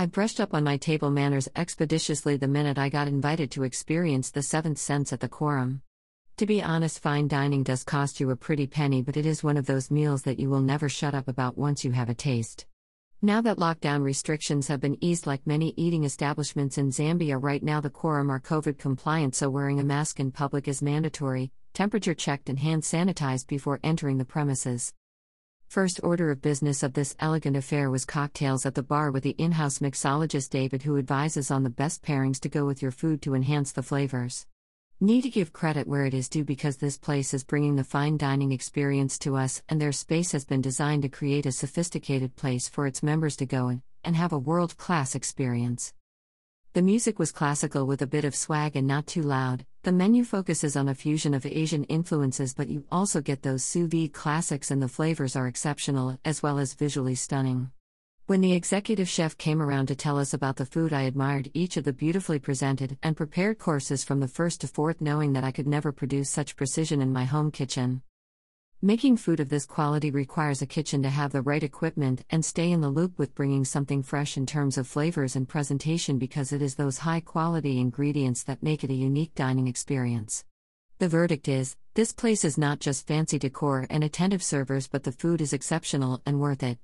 I brushed up on my table manners expeditiously the minute I got invited to experience the seventh sense at the quorum. To be honest, fine dining does cost you a pretty penny, but it is one of those meals that you will never shut up about once you have a taste. Now that lockdown restrictions have been eased, like many eating establishments in Zambia right now, the quorum are COVID compliant, so wearing a mask in public is mandatory, temperature checked, and hand sanitized before entering the premises. First order of business of this elegant affair was cocktails at the bar with the in house mixologist David, who advises on the best pairings to go with your food to enhance the flavors. Need to give credit where it is due because this place is bringing the fine dining experience to us, and their space has been designed to create a sophisticated place for its members to go in and have a world class experience. The music was classical with a bit of swag and not too loud. The menu focuses on a fusion of Asian influences, but you also get those sous vide classics, and the flavors are exceptional as well as visually stunning. When the executive chef came around to tell us about the food, I admired each of the beautifully presented and prepared courses from the first to fourth, knowing that I could never produce such precision in my home kitchen. Making food of this quality requires a kitchen to have the right equipment and stay in the loop with bringing something fresh in terms of flavors and presentation because it is those high quality ingredients that make it a unique dining experience. The verdict is this place is not just fancy decor and attentive servers, but the food is exceptional and worth it.